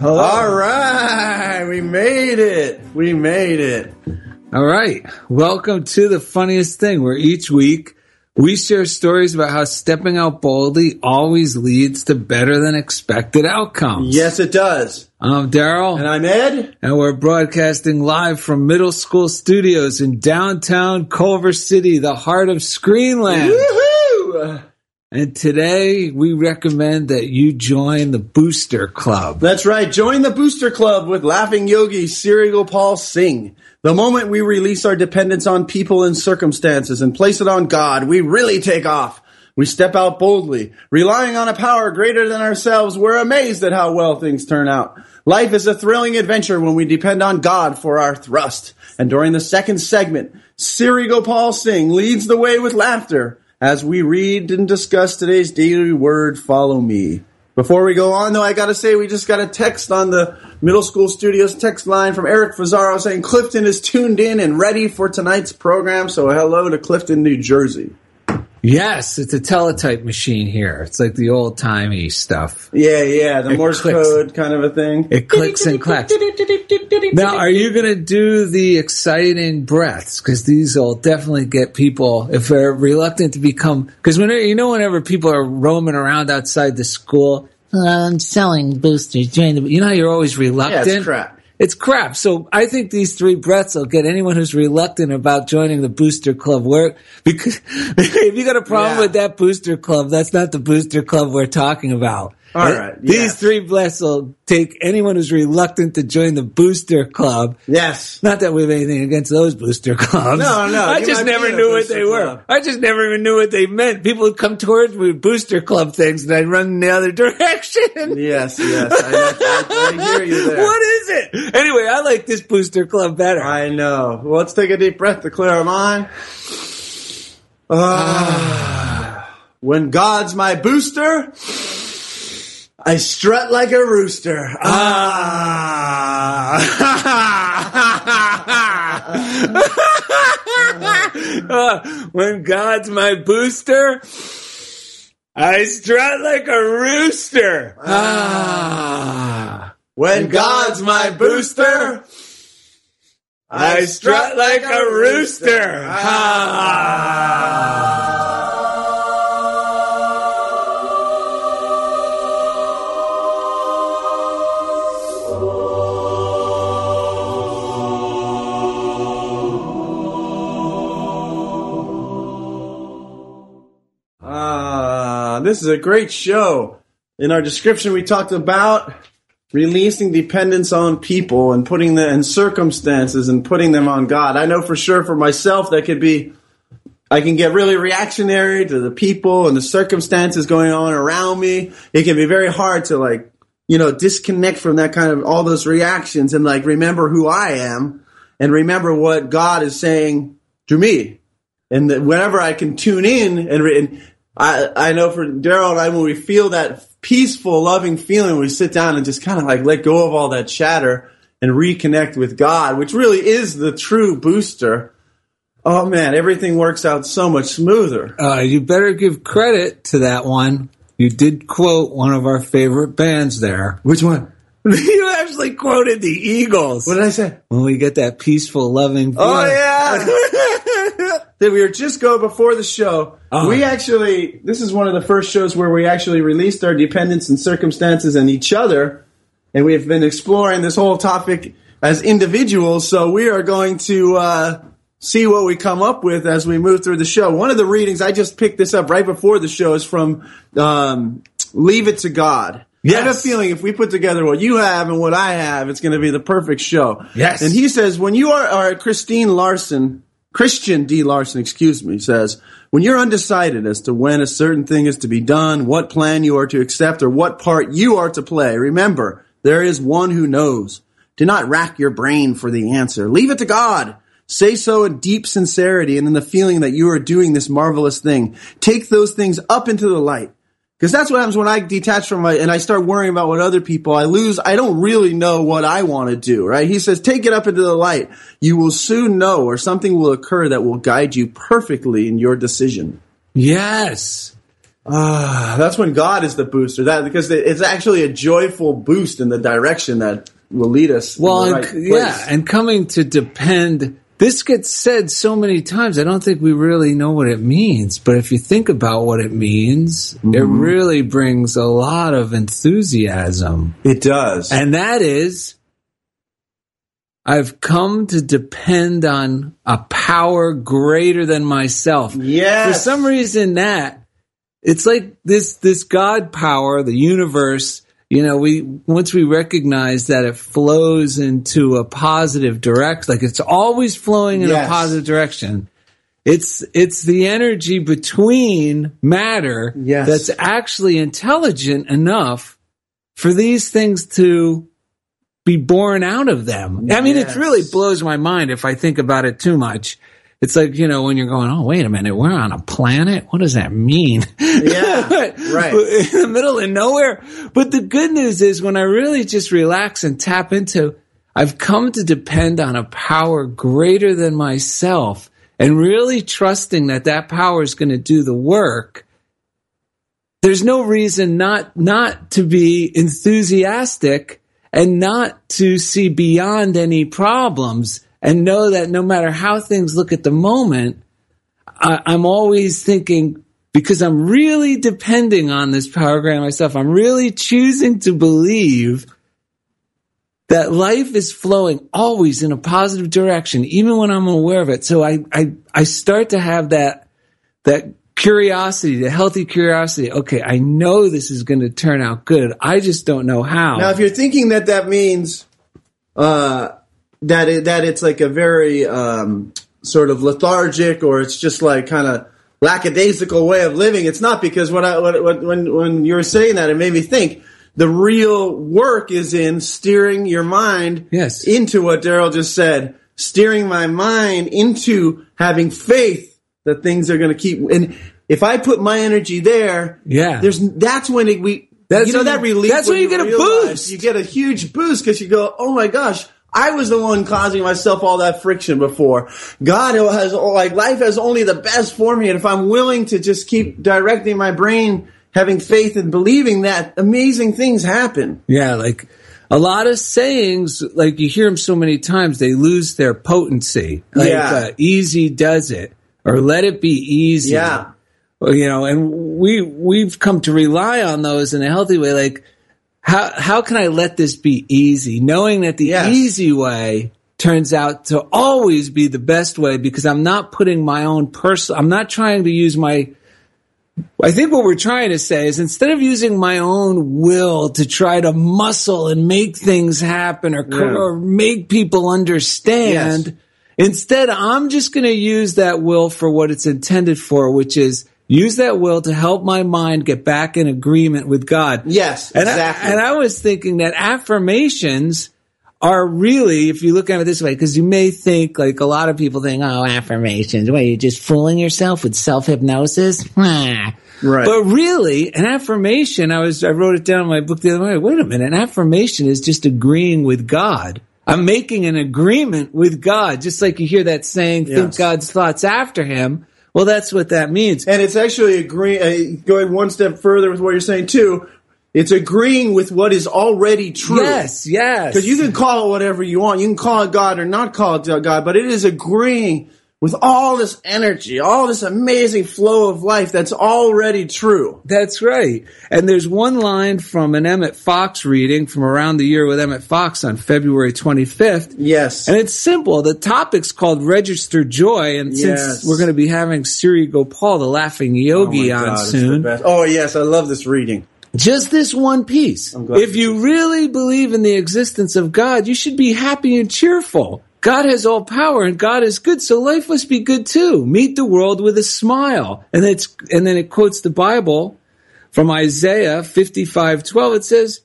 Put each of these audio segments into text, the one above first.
Hello. All right. We made it. We made it. All right. Welcome to the funniest thing where each week we share stories about how stepping out boldly always leads to better than expected outcomes. Yes, it does. I'm Daryl. And I'm Ed. And we're broadcasting live from middle school studios in downtown Culver City, the heart of Screenland. Woohoo! And today we recommend that you join the Booster Club. That's right. Join the Booster Club with Laughing Yogi Siri Gopal Singh. The moment we release our dependence on people and circumstances and place it on God, we really take off. We step out boldly, relying on a power greater than ourselves. We're amazed at how well things turn out. Life is a thrilling adventure when we depend on God for our thrust. And during the second segment, Siri Gopal Singh leads the way with laughter as we read and discuss today's daily word, follow me. Before we go on, though, I gotta say we just got a text on the middle school studios text line from Eric Fazaro saying Clifton is tuned in and ready for tonight's program. So hello to Clifton, New Jersey. Yes, it's a teletype machine here. It's like the old timey stuff. Yeah, yeah, the It Morse clicks. code kind of a thing. It clicks and clacks. Now, are you going to do the exciting breaths? Because these will definitely get people if they're reluctant to become. Because when you know, whenever people are roaming around outside the school, "Uh, I'm selling boosters. You know how you're always reluctant. Yeah, it's crap. It's crap. So I think these three breaths will get anyone who's reluctant about joining the booster club. Where because if you got a problem Yeah. with that booster club, that's not the booster club we're talking about. All Uh, right, These three breaths will take anyone who's reluctant to join the booster club. Yes. Not that we have anything against those booster clubs. No, no, I just never knew what they were. I just never even knew what they meant. People would come towards me with booster club things and I'd run in the other direction. Yes, yes. I, I, I hear you there. What is it? Anyway, I like this booster club better. I know. Well, let's take a deep breath to clear our mind. Ah. when God's my booster, I strut like a rooster. Ah. When God's my booster, I strut like a rooster. Ah. when God's my booster, I strut like a rooster. Ah. This is a great show. In our description, we talked about releasing dependence on people and putting the and circumstances and putting them on God. I know for sure for myself that could be I can get really reactionary to the people and the circumstances going on around me. It can be very hard to like, you know, disconnect from that kind of all those reactions and like remember who I am and remember what God is saying to me. And that whenever I can tune in and, and I, I know for Daryl and I, when we feel that peaceful, loving feeling, we sit down and just kind of like let go of all that chatter and reconnect with God, which really is the true booster. Oh man, everything works out so much smoother. Uh, you better give credit to that one. You did quote one of our favorite bands there. Which one? you actually quoted the Eagles. What did I say? When we get that peaceful, loving. Feeling. Oh yeah. that we were just go before the show. Oh. We actually, this is one of the first shows where we actually released our dependence and circumstances and each other, and we have been exploring this whole topic as individuals. So we are going to uh, see what we come up with as we move through the show. One of the readings I just picked this up right before the show is from um, "Leave It to God." I have a feeling if we put together what you have and what I have, it's going to be the perfect show. Yes. And he says, when you are, or Christine Larson, Christian D. Larson, excuse me, says, when you're undecided as to when a certain thing is to be done, what plan you are to accept, or what part you are to play, remember, there is one who knows. Do not rack your brain for the answer. Leave it to God. Say so in deep sincerity and in the feeling that you are doing this marvelous thing. Take those things up into the light. Because that's what happens when I detach from my, and I start worrying about what other people, I lose, I don't really know what I want to do, right? He says, take it up into the light. You will soon know or something will occur that will guide you perfectly in your decision. Yes. Ah, that's when God is the booster. That, because it's actually a joyful boost in the direction that will lead us. Well, the and, right yeah, and coming to depend. This gets said so many times. I don't think we really know what it means. But if you think about what it means, it Mm-hmm. really brings a lot of enthusiasm. it does. And that is, I've come to depend on a power greater than myself. Yes. For some reason, that it's like this this God power, the universe. You know, we once we recognize that it flows into a positive direction, like it's always flowing in Yes. a positive direction. It's it's the energy between matter Yes. that's actually intelligent enough for these things to be born out of them. I mean, it really blows my mind if I think about it too much. It's like, you know, when you're going, oh, wait a minute, we're on a planet? What does that mean? Yeah, right. In the middle of nowhere. But the good news is when I really just relax and tap into, I've come to depend on a power greater than myself and really trusting that that power is going to do the work there's no reason not not to be enthusiastic and not to see beyond any problems and know that no matter how things look at the moment I, i'm always thinking because i'm really depending on this power grant myself i'm really choosing to believe that life is flowing always in a positive direction even when i'm aware of it so i i, I start to have that that curiosity, the healthy curiosity. Okay, I know this is going to turn out good. I just don't know how. Now, if you're thinking that that means uh, that it, that it's like a very um, sort of lethargic or it's just like kind of lackadaisical way of living, it's not because what I what, what, when when you were saying that, it made me think the real work is in steering your mind Yes. into what Daryl just said, steering my mind into having faith that things are going to keep and. If I put my energy there, Yeah. there's that's when it, we That's you know when that you- relief. that's when you get a boost. You get a huge boost because you go, oh my gosh, I was the one causing myself all that friction before. God has like life has only the best for me, and if I'm willing to just keep directing my brain, having faith and believing that, amazing things happen. yeah, like a lot of sayings, like you hear them so many times, they lose their potency. Like, Yeah. uh, easy does it, or let it be easy. Yeah. Well, you know, and we we've come to rely on those in a healthy way. Like, how how can I let this be easy, knowing that the Yes. easy way turns out to always be the best way because I'm not putting my own personal. I'm not trying to use my I think what we're trying to say is instead of using my own will to try to muscle and make things happen or, Yeah. or make people understand, Yes. instead I'm just going to use that will for what it's intended for, which is use that will to help my mind get back in agreement with God. Yes, And exactly. I, and I was thinking that affirmations are really, if you look at it this way, because you may think, like a lot of people think, oh, affirmations, what, you're just fooling yourself with self hypnosis? Right. But really, an affirmation, I was, I wrote it down in my book the other way. Wait a minute, an affirmation is just agreeing with God. I'm making an agreement with God, just like you hear that saying, think God's thoughts after him. Well, that's what that means. And it's actually agreeing, uh, going one step further with what you're saying too. It's agreeing with what is already true. Yes, yes. Because you can call it whatever you want. You can call it God or not call it God, but it is agreeing with all this energy, all this amazing flow of life that's already true. That's right. And there's one line from an Emmet Fox reading from around the year with Emmet Fox on February 25th. Yes. And it's simple. The topic's called Register Joy. And since Yes. we're going to be having Siri Gopal, the laughing oh yogi, Oh on God, soon. Oh yes, I love this reading. just this one piece. If you really believe in the existence of God, you should be happy and cheerful. God has all power and God is good, so life must be good too. Meet the world with a smile. And it's, and then it quotes the Bible from Isaiah 55, 12. It says,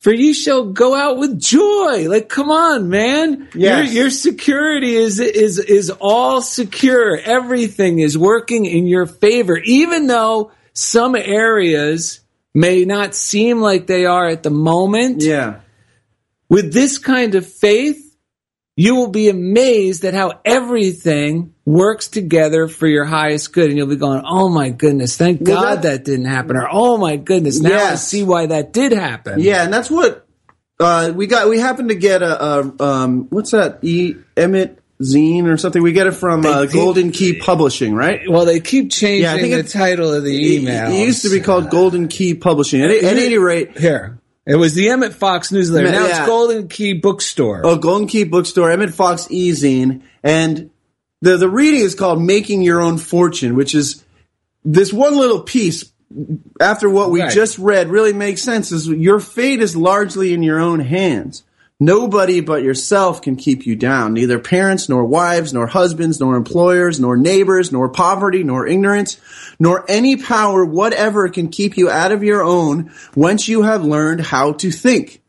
for you shall go out with joy. Like, come on, man. Yes. Your, your security is, is, is all secure. Everything is working in your favor, even though some areas may not seem like they are at the moment. Yeah. With this kind of faith, you will be amazed at how everything works together for your highest good. And you'll be going, Oh my goodness, thank Well, God that- that, didn't happen. Or, Oh my goodness, now I see why that did happen. Yeah, and that's what uh, we got. We happened to get a, a um, what's that? E Emmet zine or something. We get it from uh, Golden Key Publishing, right? Well, they keep changing Yeah, the it- title of the email. It, used to be called Golden Key Publishing. At, at any rate, Here. It was the Emmet Fox newsletter. Now Yeah. it's Golden Key Bookstore. oh, Golden Key Bookstore, Emmet Fox e zine, and the the reading is called "Making Your Own Fortune," which is this one little piece. After what we Right. just read, really makes sense. Is your fate is largely in your own hands. Nobody but yourself can keep you down. Neither parents, nor wives, nor husbands, nor employers, nor neighbors, nor poverty, nor ignorance, nor any power whatever can keep you out of your own once you have learned how to think.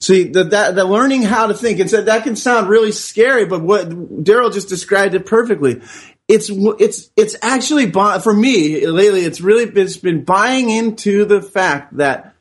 See, the, that, the learning how to think, so that can sound really scary, but what Daryl just described it perfectly. It's, it's, it's actually, for me, lately, it's really been, it's been buying into the fact that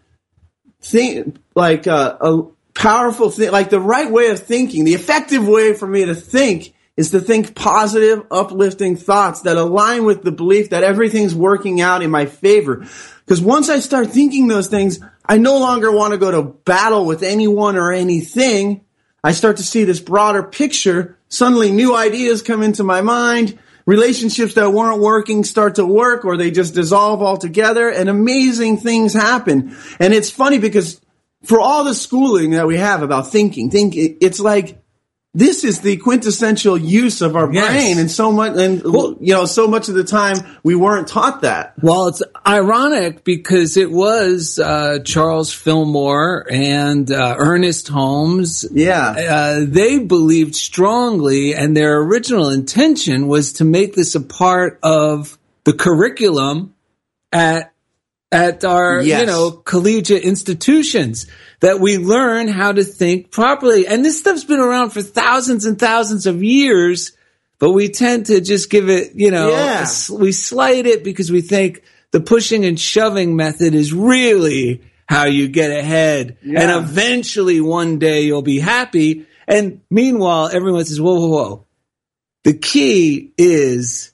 think, like, uh, a powerful thing, like the right way of thinking, the effective way for me to think is to think positive, uplifting thoughts that align with the belief that everything's working out in my favor. Because once I start thinking those things, I no longer want to go to battle with anyone or anything. I start to see this broader picture. Suddenly new ideas come into my mind. Relationships that weren't working start to work or they just dissolve altogether and amazing things happen. And it's funny because for all the schooling that we have about thinking, think it's like this is the quintessential use of our Yes. brain and so much and you know so much of the time we weren't taught that. Well, it's ironic because it was uh, Charles Fillmore and uh, Ernest Holmes. Yeah. Uh, they believed strongly, and their original intention was to make this a part of the curriculum at at our Yes. you know collegiate institutions that we learn how to think properly. And this stuff's been around for thousands and thousands of years, but we tend to just give it, you know, Yeah. a we slight it because we think the pushing and shoving method is really how you get ahead. And eventually one day you'll be happy. And meanwhile, everyone says, whoa, whoa, whoa. The key is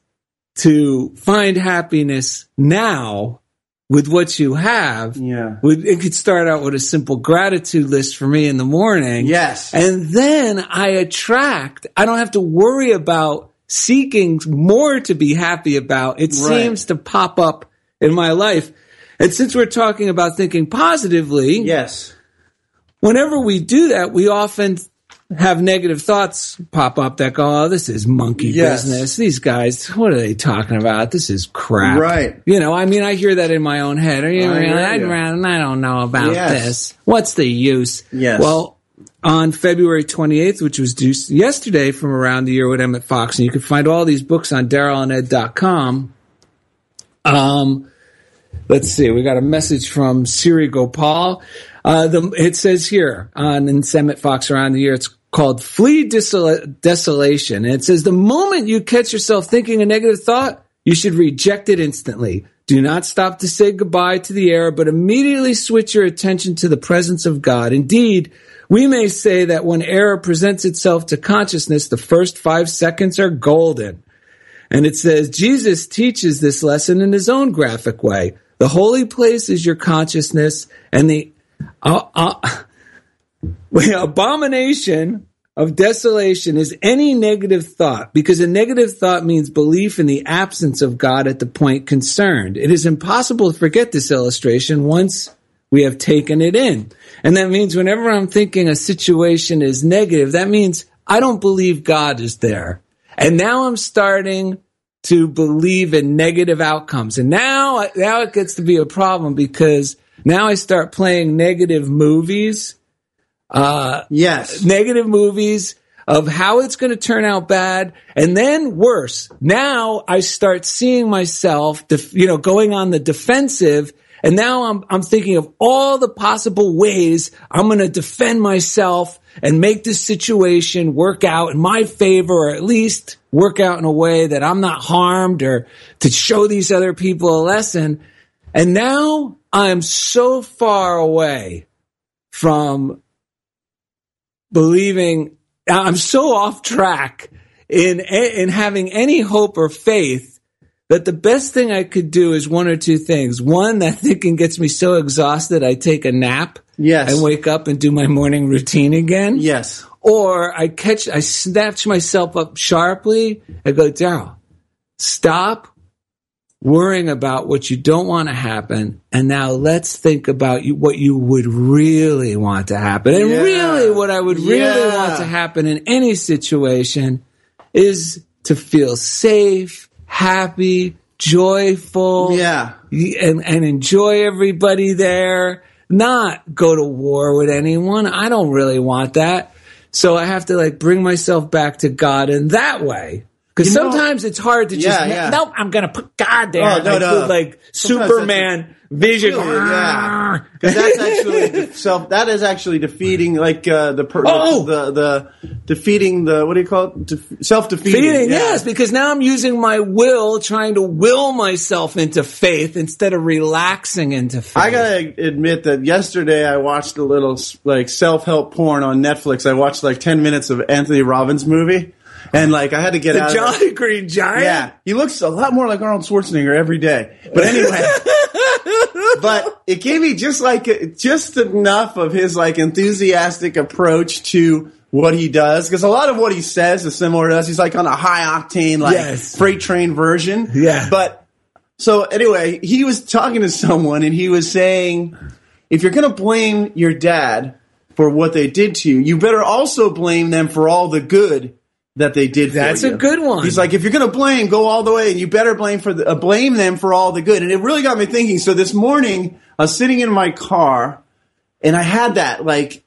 to find happiness now with what you have. Yeah. With- It could start out with a simple gratitude list for me in the morning. Yes. And then I attract, I don't have to worry about seeking more to be happy about. It Right. seems to pop up in my life. And since we're talking about thinking positively, Yes. whenever we do that, we often have negative thoughts pop up that go, "Oh, this is monkey Yes. business. These guys, what are they talking about? This is crap." Right. You know, I mean, I hear that in my own head. Are you I really? hear I'd you. rather, I don't know about Yes. this. What's the use? Yes. Well, on February 28th, which was due yesterday from around the year with Emmet Fox, and you can find all these books on darylanded.com. Um, let's see. We got a message from Siri Gopal. Uh, the, it says here on in Emmet Fox around the year, it's called Flee Desola- Desolation. And it says the moment you catch yourself thinking a negative thought, you should reject it instantly. Do not stop to say goodbye to the error, but immediately switch your attention to the presence of God. Indeed, we may say that when error presents itself to consciousness, the first five seconds are golden. And it says Jesus teaches this lesson in his own graphic way. The holy place is your consciousness, and the uh, uh, abomination of desolation is any negative thought, because a negative thought means belief in the absence of God at the point concerned. It is impossible to forget this illustration once we have taken it in. And that means whenever I'm thinking a situation is negative, that means I don't believe God is there. And now I'm starting to believe in negative outcomes. And now, now it gets to be a problem because now I start playing negative movies, uh, Yes. negative movies of how it's going to turn out bad. And then worse, now I start seeing myself, def- you know, going on the defensive. And now I'm, I'm thinking of all the possible ways I'm going to defend myself and make this situation work out in my favor, or at least work out in a way that I'm not harmed or to show these other people a lesson. And now I'm so far away from believing I'm so off track in in having any hope or faith that the best thing I could do is one or two things. One, that thinking gets me so exhausted I take a nap Yes. and wake up and do my morning routine again. Yes. Or I catch I snatch myself up sharply. I go, Daryl, stop worrying about what you don't want to happen and now let's think about you, what you would really want to happen and Yeah. really what i would really Yeah. want to happen in any situation is to feel safe happy joyful Yeah. and, and enjoy everybody there not go to war with anyone i don't really want that so i have to like bring myself back to god in that way because You know- sometimes it's hard to just Yeah, yeah. nope i'm gonna put god there Oh, no, like, no. with, like Sometimes superman vision Really, yeah. Because that's actually de- self. That is actually defeating, like uh, the, per- Oh! the the defeating the what do you call it? Def- self defeating. Feeding, yes, because now I'm using my will, trying to will myself into faith instead of relaxing into faith. I gotta admit that yesterday I watched a little like self help porn on Netflix. I watched like ten minutes of Anthony Robbins movie, and like I had to get the out. of Jolly Green Giant. Yeah, he looks a lot more like Arnold Schwarzenegger every day. But anyway, but it gave me just like just enough of his like enthusiastic approach to what he does because a lot of what he says is similar to us. He's like on a high octane like Yes. freight train version. Yeah. but so anyway, he was talking to someone and he was saying, if you're going to blame your dad for what they did to you, you better also blame them for all the good that they did. That's a good one. He's like, if you're going to blame, go all the way, and you better blame for the, uh, blame them for all the good. And it really got me thinking. So this morning, I was sitting in my car, and I had that like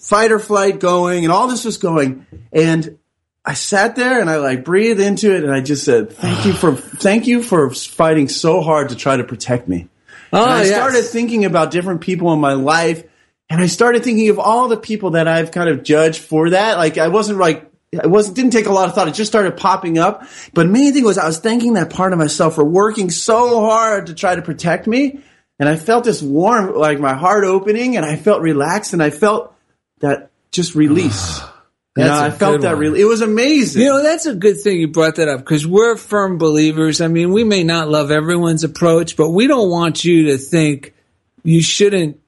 fight or flight going, and all this was going, and I sat there and I like breathed into it, and I just said, "Thank you for thank you for fighting so hard to try to protect me." Oh, and I yes. started thinking about different people in my life, and I started thinking of all the people that I've kind of judged for that. Like I wasn't like I wasn't didn't take a lot of thought. It just started popping up. But main thing was I was thanking that part of myself for working so hard to try to protect me, and I felt this warm, like my heart opening, and I felt relaxed, and I felt that just release. That's a I felt that really. It was amazing. You know, that's a good thing you brought that up because we're firm believers. I mean, we may not love everyone's approach, but we don't want you to think you shouldn't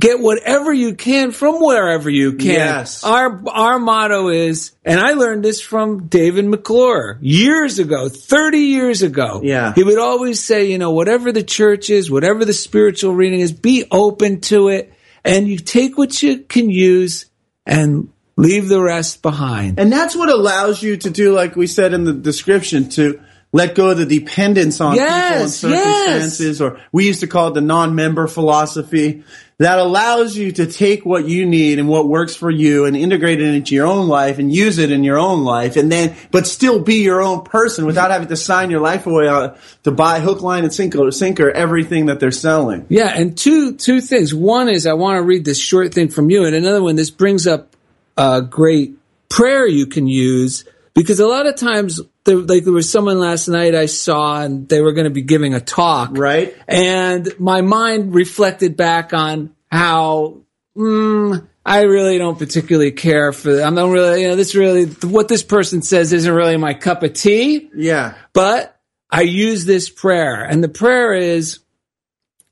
get whatever you can from wherever you can. Yes. Our our motto is, and I learned this from David McClure years ago, 30 years ago. Yeah. He would always say, you know, whatever the church is, whatever the spiritual reading is, be open to it and you take what you can use and Leave the rest behind. And that's what allows you to do, like we said in the description, to let go of the dependence on yes, people and circumstances, yes. or we used to call it the non-member philosophy. That allows you to take what you need and what works for you and integrate it into your own life and use it in your own life, and then but still be your own person without having to sign your life away uh, to buy hook, line, and sinker, sinker everything that they're selling. Yeah, and two two things. One is I want to read this short thing from you, and another one. This brings up a great prayer you can use because a lot of times there, like there was someone last night I saw and they were going to be giving a talk. Right. And my mind reflected back on how, mm, I really don't particularly care for, I'm not really, you know, this really, what this person says isn't really my cup of tea. Yeah. But I use this prayer and the prayer is,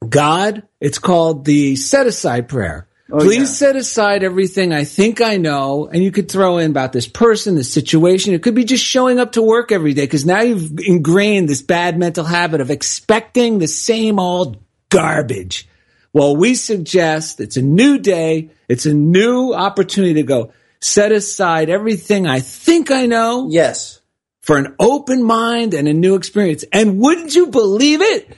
God, it's called the set aside prayer. Oh, Please yeah. set aside everything I think I know, and you could throw in about this person, this situation. It could be just showing up to work every day because now you've ingrained this bad mental habit of expecting the same old garbage. Well, we suggest it's a new day. It's a new opportunity to go set aside everything I think I know Yes. for an open mind and a new experience. And wouldn't you believe it?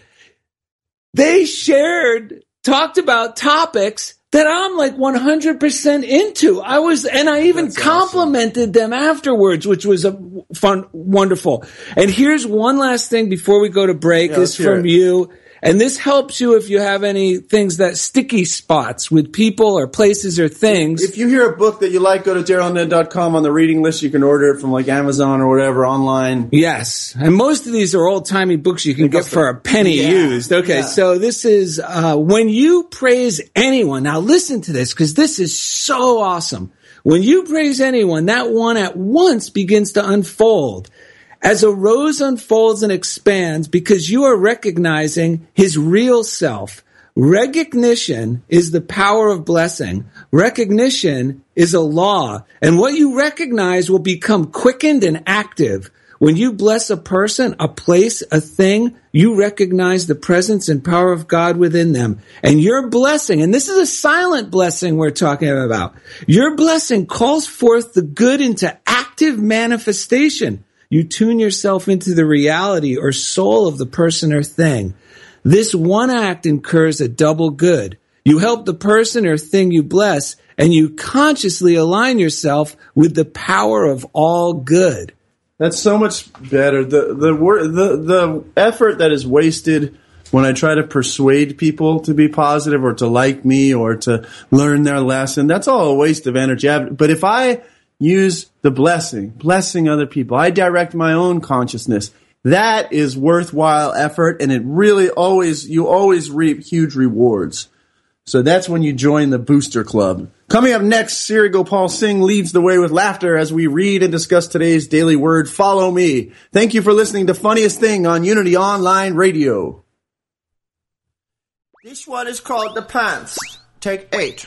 They shared, talked about topics that I'm like 100% into. I was, and I even That's complimented them afterwards, which was a fun, wonderful. And here's one last thing before we go to break. Yeah, this from it. you. And this helps you if you have any things that sticky spots with people or places or things. If you hear a book that you like, go to darylanded.com on the reading list. You can order it from like Amazon or whatever online. Yes, and most of these are old timey books you can get for a penny Yeah, used. Okay, yeah. so this is uh, when you praise anyone. Now listen to this because this is so awesome. When you praise anyone, that one at once begins to unfold. As a rose unfolds and expands because you are recognizing his real self. Recognition is the power of blessing. Recognition is a law. And what you recognize will become quickened and active. When you bless a person, a place, a thing, you recognize the presence and power of God within them. And your blessing, and this is a silent blessing we're talking about, your blessing calls forth the good into active manifestation. You tune yourself into the reality or soul of the person or thing. This one act incurs a double good. You help the person or thing you bless, and you consciously align yourself with the power of all good. That's so much better. The the the the effort that is wasted when I try to persuade people to be positive or to like me or to learn their lesson, that's all a waste of energy. But if I use the blessing, blessing other people, I direct my own consciousness. That is worthwhile effort, and it really always you always reap huge rewards. So that's when you join the Booster Club. Coming up next, Siri Gopal Singh leads the way with laughter as we read and discuss today's daily word, Follow Me. Thank you for listening to Funniest Thing on Unity Online Radio. This one is called The Pants. Take eight.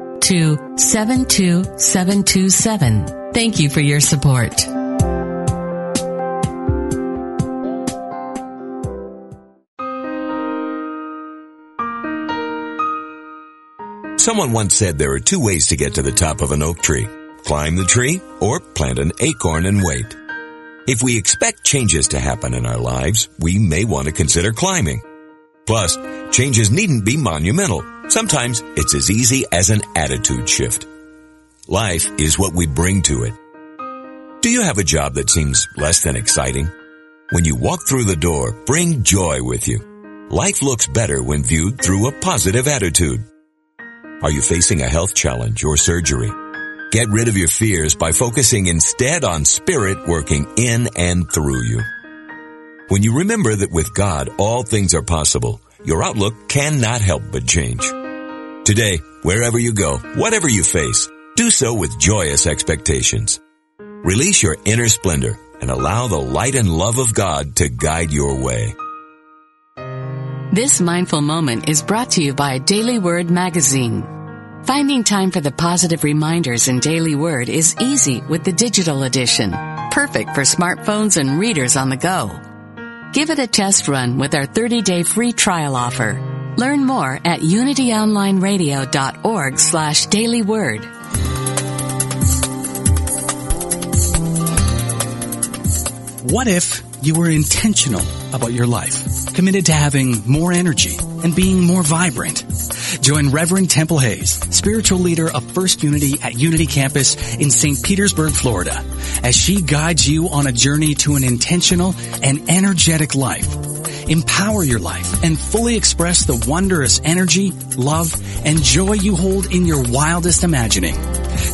72727. Thank you for your support. Someone once said there are two ways to get to the top of an oak tree. Climb the tree or plant an acorn and wait. If we expect changes to happen in our lives, we may want to consider climbing. Plus, changes needn't be monumental. Sometimes it's as easy as an attitude shift. Life is what we bring to it. Do you have a job that seems less than exciting? When you walk through the door, bring joy with you. Life looks better when viewed through a positive attitude. Are you facing a health challenge or surgery? Get rid of your fears by focusing instead on spirit working in and through you. When you remember that with God all things are possible, your outlook cannot help but change. Today, wherever you go, whatever you face, do so with joyous expectations. Release your inner splendor and allow the light and love of God to guide your way. This mindful moment is brought to you by Daily Word Magazine. Finding time for the positive reminders in Daily Word is easy with the digital edition, perfect for smartphones and readers on the go. Give it a test run with our 30-day free trial offer. Learn more at unityonlineradio.org slash dailyword. What if you were intentional about your life, committed to having more energy and being more vibrant? Join Reverend Temple Hayes, spiritual leader of First Unity at Unity Campus in St. Petersburg, Florida, as she guides you on a journey to an intentional and energetic life. Empower your life and fully express the wondrous energy, love, and joy you hold in your wildest imagining.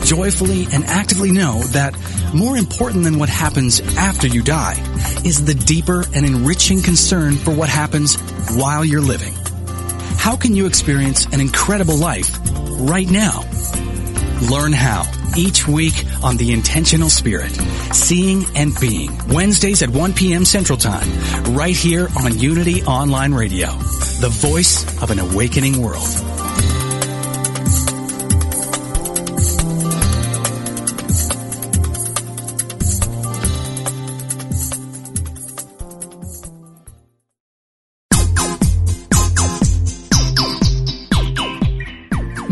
Joyfully and actively know that more important than what happens after you die is the deeper and enriching concern for what happens while you're living. How can you experience an incredible life right now? Learn how each week on The Intentional Spirit, Seeing and Being, Wednesdays at 1 p.m. Central Time, right here on Unity Online Radio, the voice of an awakening world.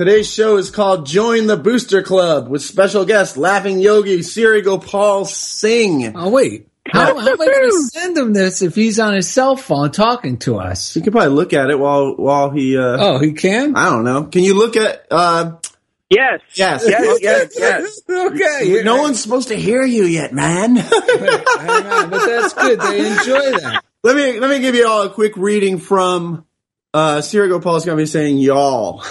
Today's show is called Join the Booster Club with special guest Laughing Yogi Siri Gopal Singh. Oh wait, how, how am I going to send him this if he's on his cell phone talking to us? You can probably look at it while while he. Uh, Oh, he can. I don't know. Can you look at? Uh, Yes. yes. Yes, yes, yes. okay, No one's supposed to hear you yet, man. hang on, but that's good. They enjoy that. let me let me give you all a quick reading from uh Siri Gopal's gonna be saying y'all.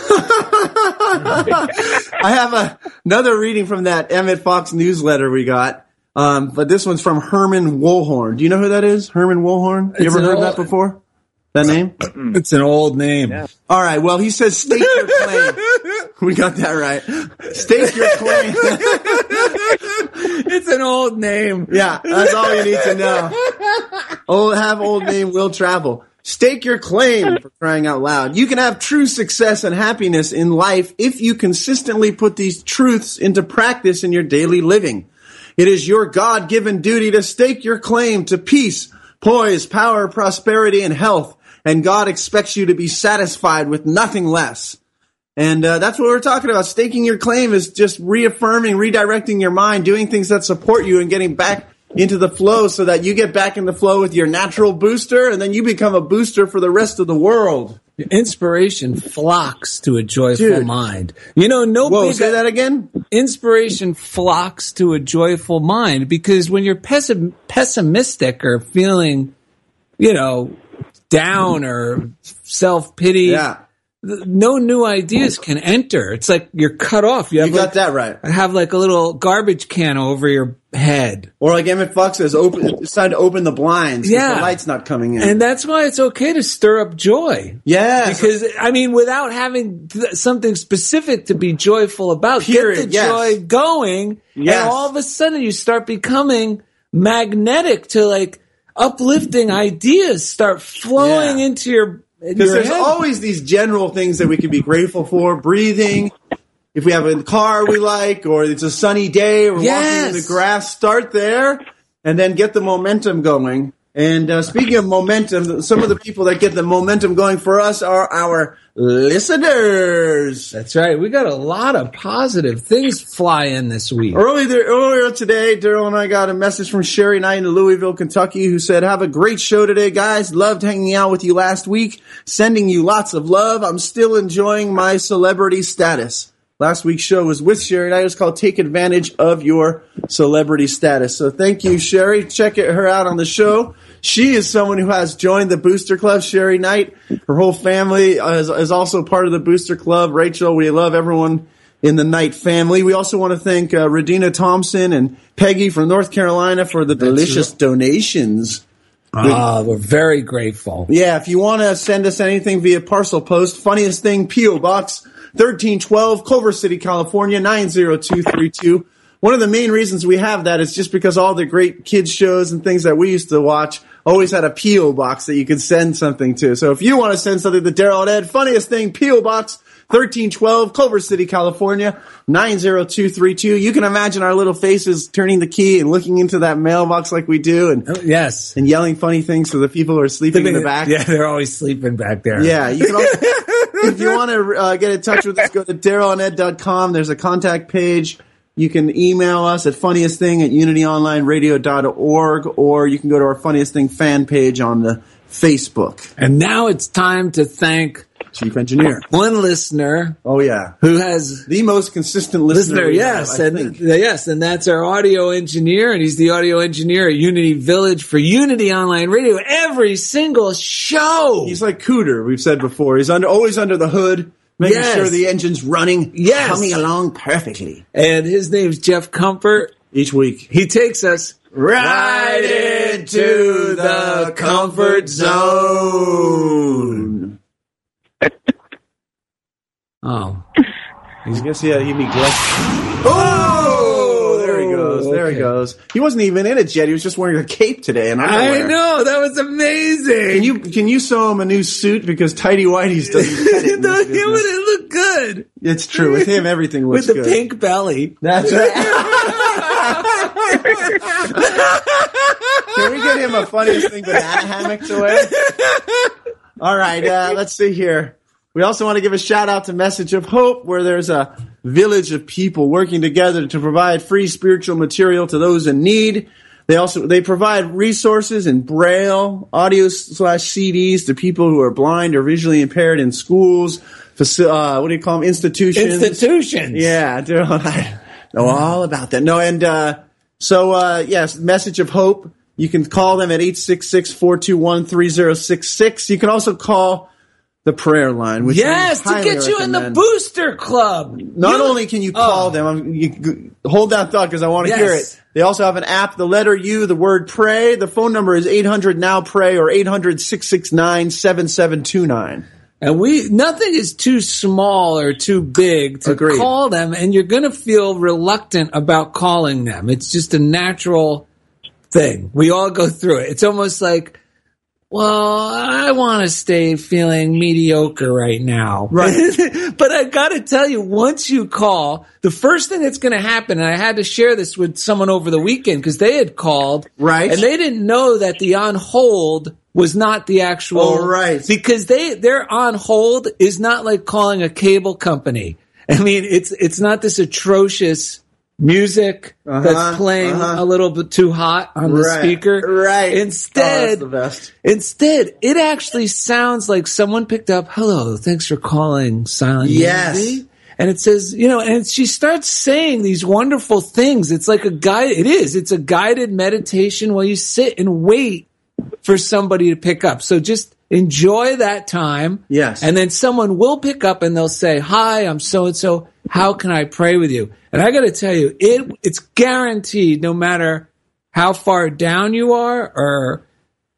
I have a, another reading from that Emmet Fox newsletter we got. Um, but this one's from Herman Wolhorn. Do you know who that is? Herman Wolhorn? You It's ever heard old- that before? That name? It's an old name. All right. Well, he says stake your claim. we got that right. Stake your claim. It's an old name. Yeah, that's all you need to know. Oh, have old name will travel. Stake your claim for crying out loud. You can have true success and happiness in life if you consistently put these truths into practice in your daily living. It is your God-given duty to stake your claim to peace, poise, power, prosperity, and health. And God expects you to be satisfied with nothing less. And uh, that's what we're talking about. Staking your claim is just reaffirming, redirecting your mind, doing things that support you, and getting back into the flow so that you get back in the flow with your natural booster, and then you become a booster for the rest of the world. Inspiration flocks to a joyful Dude. mind. You know, no Whoa, say that again? inspiration flocks to a joyful mind because when you're pessim- pessimistic or feeling, you know, down or self pity, Yeah, no new ideas can enter. It's like you're cut off. You you got like, that right. I have like a little garbage can over your head. Or like Emmet Fox says, open, it's time to open the blinds Yeah. the light's not coming in. And that's why it's okay to stir up joy. yeah, Because I mean, without having th- something specific to be joyful about, Period, get the yes. joy going, Yes. and all of a sudden you start becoming magnetic to like uplifting ideas start flowing Yeah. into your. Because there's head. always these general things that we can be grateful for. Breathing. If we have a car we like, or it's a sunny day, or we're walking in the grass, start there, and then get the momentum going. And uh, speaking of momentum, some of the people that get the momentum going for us are our listeners. That's right. We got a lot of positive things fly in this week. Earlier, earlier today, Daryl and I got a message from Sherry Knight in Louisville, Kentucky, who said, have a great show today, guys. Loved hanging out with you last week. Sending you lots of love. I'm still enjoying my celebrity status. Last week's show was with Sherry Knight. It was called Take Advantage of Your Celebrity Status. So thank you, Sherry. Check her out on the show. She is someone who has joined the Booster Club. Sherry Knight, her whole family is, is also part of the Booster Club. Rachel, we love everyone in the Knight family. We also want to thank uh, Radina Thompson and Peggy from North Carolina for the delicious donations. Ah, we're very grateful. Yeah, if you want to send us anything via parcel post, funniest thing, P.O. Box 1312, Culver City, California, 90232. One of the main reasons we have that is just because all the great kids shows and things that we used to watch always had a P.O. box that you could send something to. So if you want to send something to Daryl and Ed, funniest thing, P.O. Box 1312, Culver City, California, 90232. You can imagine our little faces turning the key and looking into that mailbox like we do and yes, and yelling funny things to the people who are sleeping in the back. Yeah, they're always sleeping back there. Yeah, you can also, if you want to uh, get in touch with us, go to darylanded.com. There's a contact page. You can email us at funniest thing at unityonlineradio.org or you can go to our funniest thing fan page on the Facebook. And now it's time to thank Chief Engineer. One listener. Oh yeah. Who has the most consistent listener. listener yes. Have, and yes, and that's our audio engineer and he's the audio engineer at Unity Village for Unity Online Radio every single show. He's like Cooter, we've said before. He's under always under the hood. Making Yes. sure the engine's running, Yes. coming along perfectly. And his name's Jeff Comfort. Each week. He takes us Right into the comfort zone. Oh. I guess yeah, he'd be glad. Oh, there he goes. There he okay. goes. He wasn't even in it yet. He was just wearing a cape today. And I know that was amazing. Can you can you sew him a new suit because Tidy Whitey's doesn't cut it in No, this him business. would look good It's true. With him, everything looks with the good. pink belly. That's right. Can we get him a funniest thing banana hammock to wear? All right, uh, let's see here. We also want to give a shout out to Message of Hope, where there's a village of people working together to provide free spiritual material to those in need. They also they provide resources in braille, audio slash CDs to people who are blind or visually impaired in schools. Uh, what do you call them? Institutions. Institutions. Yeah, dude, I know all about that. No, and uh, so uh, yes, message of hope. You can call them at 866-421-3066. You can also call the prayer line, which Yes, to get you in the booster club. Not You- only can you oh. call Oh. them, um, I'm, you, hold that thought because I want to hear it. They also have an app, the letter U, the word pray. The phone number is 800 now pray or 800 669 7729. And we nothing is too small or too big to Agreed. call them, and you're going to feel reluctant about calling them. It's just a natural thing. We all go through it. It's almost like, well, I want to stay feeling mediocre right now. Right. but I got to tell you, once you call, the first thing that's going to happen, and I had to share this with someone over the weekend because they had called, Right. and they didn't know that the on hold was not the actual Oh, right. because they their on hold is not like calling a cable company. I mean, it's it's not this atrocious music Uh-huh, that's playing uh-huh. a little bit too hot on the Right, speaker. right. Oh, Instead, best. Instead, it actually sounds like someone picked up, hello, thanks for calling Silent Yes. Unity." And it says, you know, and she starts saying these wonderful things. It's like a guide. It is. It's a guided meditation while you sit and wait for somebody to pick up. So just enjoy that time. Yes. And then someone will pick up and they'll say, hi, I'm so and so. How can I pray with you? And I got to tell you, it, it's guaranteed no matter how far down you are or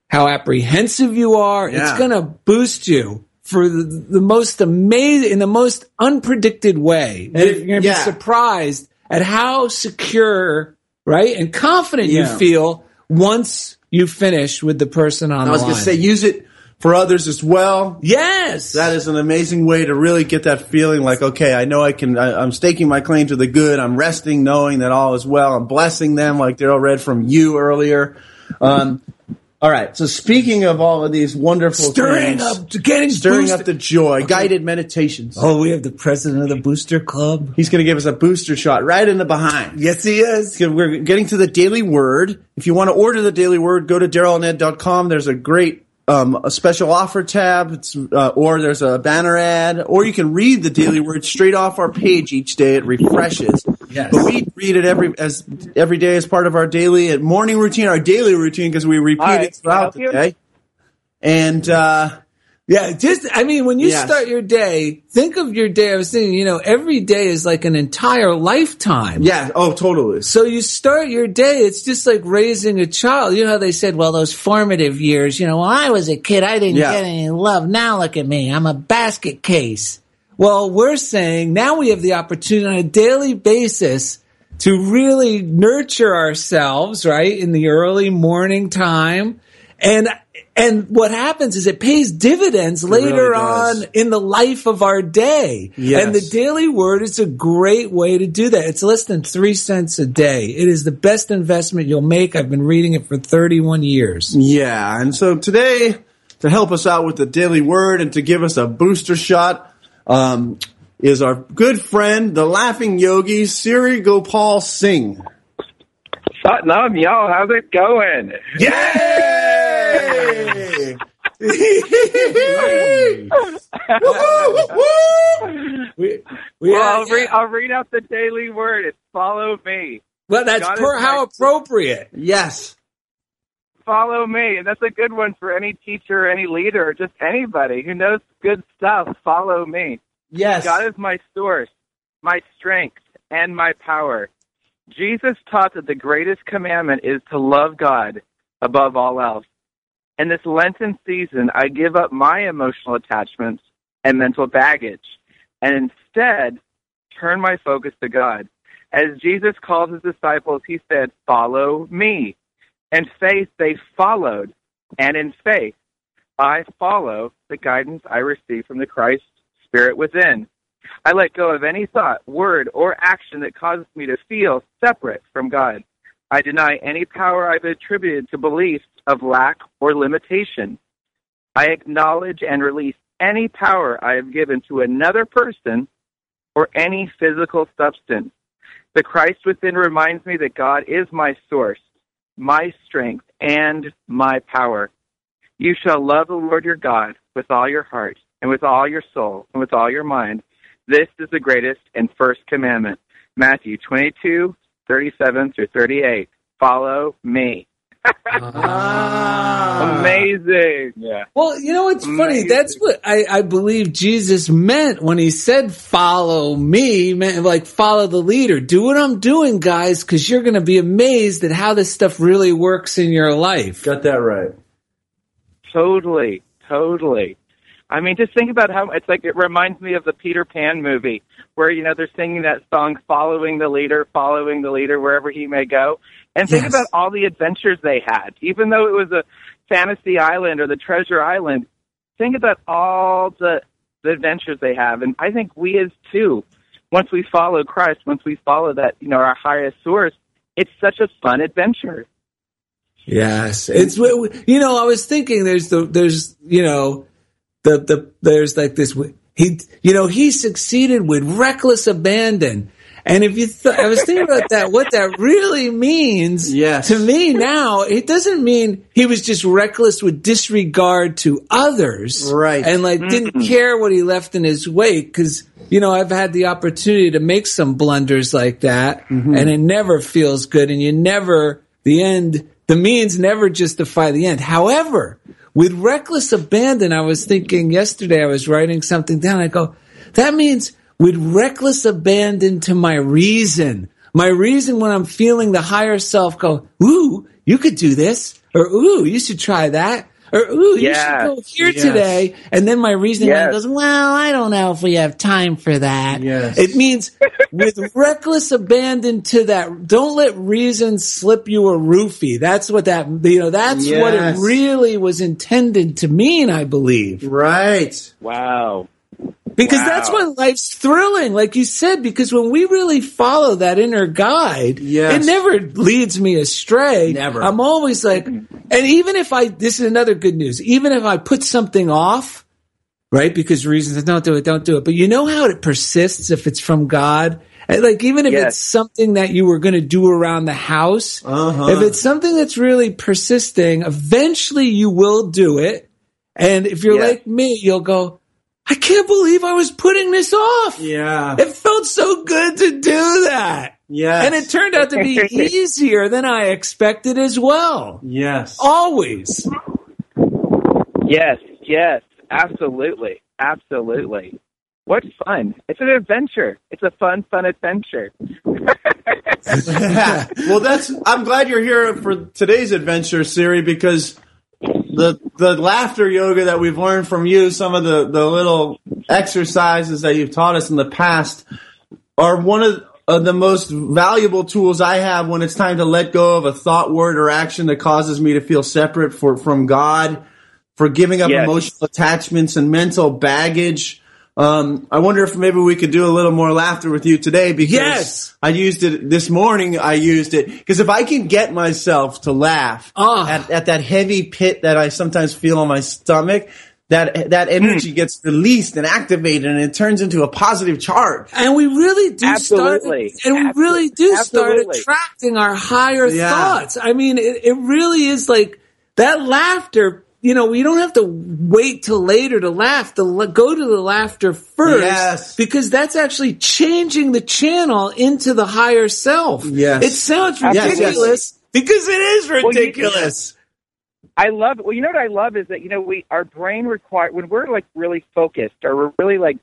how apprehensive you are, Yeah. it's going to boost you for the, the most amazing, in the most unpredicted way. And you're going to Yeah. be surprised at how secure, right, and confident Yeah. you feel once you finish with the person on I was going to say, use it for others as well. yes, That is an amazing way to really get that feeling like, okay, I know I can, I, I'm staking my claim to the good. I'm resting knowing that all is well. I'm blessing them like Daryl read from you earlier. Um, all right. So speaking of all of these wonderful stirring things, up, getting stirring boosted. up the joy, guided meditations. Oh, we have the president of the booster club. He's going to give us a booster shot right in the behind. Yes, he is. We're getting to the Daily Word. If you want to order the Daily Word, go to darylanded.com. There's a great um, a special offer tab, it's, uh, or there's a banner ad, or you can read the daily word straight off our page each day. It refreshes. Yes. But we read it every as every day as part of our daily morning routine, our daily routine, because we repeat right, it throughout the day. And uh, Yeah, just I mean, when you Yes. start your day, think of your day. I was thinking, you know, every day is like an entire lifetime. yeah, oh, totally. So you start your day, it's just like raising a child. You know how they said, well, those formative years, you know, when I was a kid, I didn't Yeah. get any love. Now look at me. I'm a basket case. Well, we're saying now we have the opportunity on a daily basis to really nurture ourselves, right? In the early morning time. And, and what happens is it pays dividends later really on in the life of our day. Yes. And the daily word is a great way to do that. It's less than three cents a day. It is the best investment you'll make. I've been reading it for 31 years. Yeah, and so today, to help us out with the daily word and to give us a booster shot, um, is our good friend, the laughing yogi, Siri Gopal Singh. Satnam, y'all, how's it going? Yay! We, we Well, I'll, read, I'll read out the daily word. It's follow me. well, that's God per, how my- appropriate. yes. Follow me. And that's a good one for any teacher, any leader, or just anybody who knows good stuff. Follow me. Yes. God is my source, my strength, and my power. Jesus taught that the greatest commandment is to love God above all else. In this Lenten season, I give up my emotional attachments and mental baggage and instead turn my focus to God. As Jesus called his disciples, he said, Follow me. In faith, they followed. And in faith, I follow the guidance I receive from the Christ Spirit within. I let go of any thought, word, or action that causes me to feel separate from God. I deny any power I've attributed to beliefs of lack or limitation. I acknowledge and release any power I have given to another person or any physical substance. The Christ within reminds me that God is my source, my strength, and my power. You shall love the Lord your God with all your heart, and with all your soul, and with all your mind. This is the greatest and first commandment. Matthew 22, 37 through 38. Follow me. Ah. Amazing. Yeah. Well, you know what's funny? That's what I, I believe Jesus meant when he said, follow me, he meant like follow the leader. Do what I'm doing, guys, because you're going to be amazed at how this stuff really works in your life. Got that right. Totally, totally. I mean, just think about how it's like it reminds me of the Peter Pan movie where, you know, they're singing that song, following the leader, following the leader wherever he may go. And think Yes. about all the adventures they had. Even though it was a fantasy island or the treasure island, think about all the, the adventures they have. And I think we as too, once we follow Christ, once we follow that, you know, our highest source, it's such a fun adventure. Yes, it's you know I was thinking there's the there's you know the the there's like this he you know he succeeded with reckless abandon. And if you, th- I was thinking about that, what that really means Yes. to me now, it doesn't mean he was just reckless with disregard to others. Right. And like didn't mm-hmm. care what he left in his wake. Cause, you know, I've had the opportunity to make some blunders like that mm-hmm. and it never feels good and you never, the end, the means never justify the end. However, with reckless abandon, I was thinking yesterday, I was writing something down. I go, that means with reckless abandon to my reason. My reason when I'm feeling the higher self go, ooh, you could do this, or ooh, you should try that, or ooh, you should go here Yes. today. And then my reasoning mind Yes. goes, well, I don't know if we have time for that. Yes. It means with reckless abandon to that, don't let reason slip you a roofie. That's what that, you know, that's what it really was intended to mean, I believe. Right. Wow. Because Wow. that's when life's thrilling, like you said, because when we really follow that inner guide, Yes. it never leads me astray. Never. I'm always like, and even if I, this is another good news, even if I put something off, right? Because reasons, don't do it, don't do it. But you know how it persists if it's from God? Like even if Yes. it's something that you were going to do around the house, Uh-huh. if it's something that's really persisting, eventually you will do it. And if you're Yeah. like me, you'll go, I can't believe I was putting this off. Yeah. It felt so good to do that. Yes. And it turned out to be easier than I expected as well. Yes. Always. Yes, yes, absolutely, absolutely. What fun? It's an adventure. It's a fun, fun adventure. well, that's. I'm glad you're here for today's adventure, Siri, because the the laughter yoga that we've learned from you, some of the the little exercises that you've taught us in the past, are one of. of the most valuable tools I have when it's time to let go of a thought, word, or action that causes me to feel separate for, from God, for giving up Yes. emotional attachments and mental baggage. Um, I wonder if maybe we could do a little more laughter with you today because Yes. I used it this morning. I used it because if I can get myself to laugh Ah. at, at that heavy pit that I sometimes feel on my stomach, that that energy gets released and activated, and it turns into a positive charge. And we really do Absolutely. start, and we really do start attracting our higher Yeah. thoughts. I mean, it, it really is like that laughter. You know, we don't have to wait till later to laugh. To la- go to the laughter first, Yes. because that's actually changing the channel into the higher self. Yes. it sounds Yes, yes. ridiculous because it is you- ridiculous. I love Well, you know what I love is that you know we our brain require when we're like really focused or we're really like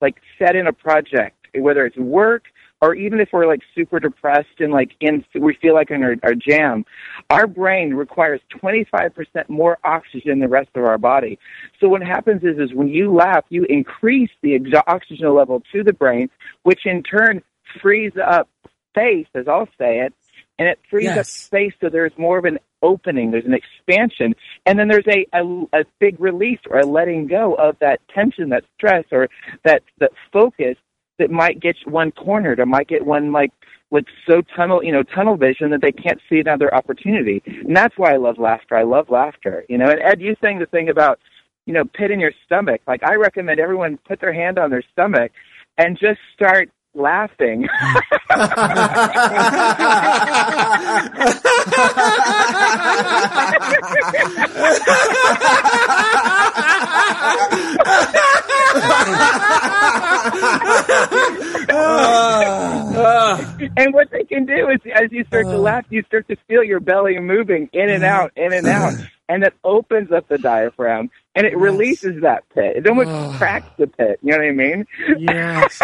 like set in a project, whether it's work or even if we're like super depressed and like in we feel like in our, our jam, our brain requires 25% more oxygen than the rest of our body. So what happens is is when you laugh, you increase the ex- oxygen level to the brain, which in turn frees up space, as I'll say it, and it frees up space so there's more of an opening, there's an expansion, and then there's a, a, a big release or a letting go of that tension, that stress, or that that focus that might get one cornered or might get one like like so tunnel you know tunnel vision that they can't see another opportunity. And that's why I love laughter. I love laughter. You know, and Ed, you saying the thing about you know pit in your stomach. Like I recommend everyone put their hand on their stomach and just start laughing. and what they can do is, as you start to uh. laugh, you start to feel your belly moving in and out, in and out, and that opens up the diaphragm and it releases that pit. It almost cracks the pit. You know what I mean? Yes.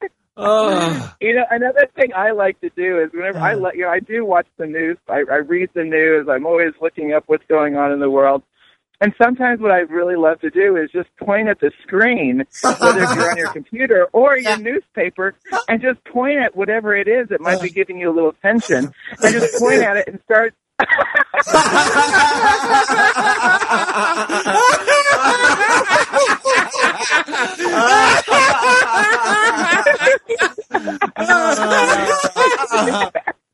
Oh, You know, another thing I like to do is whenever I let you know, I do watch the news. I, I read the news. I'm always looking up what's going on in the world. And sometimes what I really love to do is just point at the screen, whether you're on your computer or your newspaper, and just point at whatever it is that might be giving you a little tension, and just point at it and start.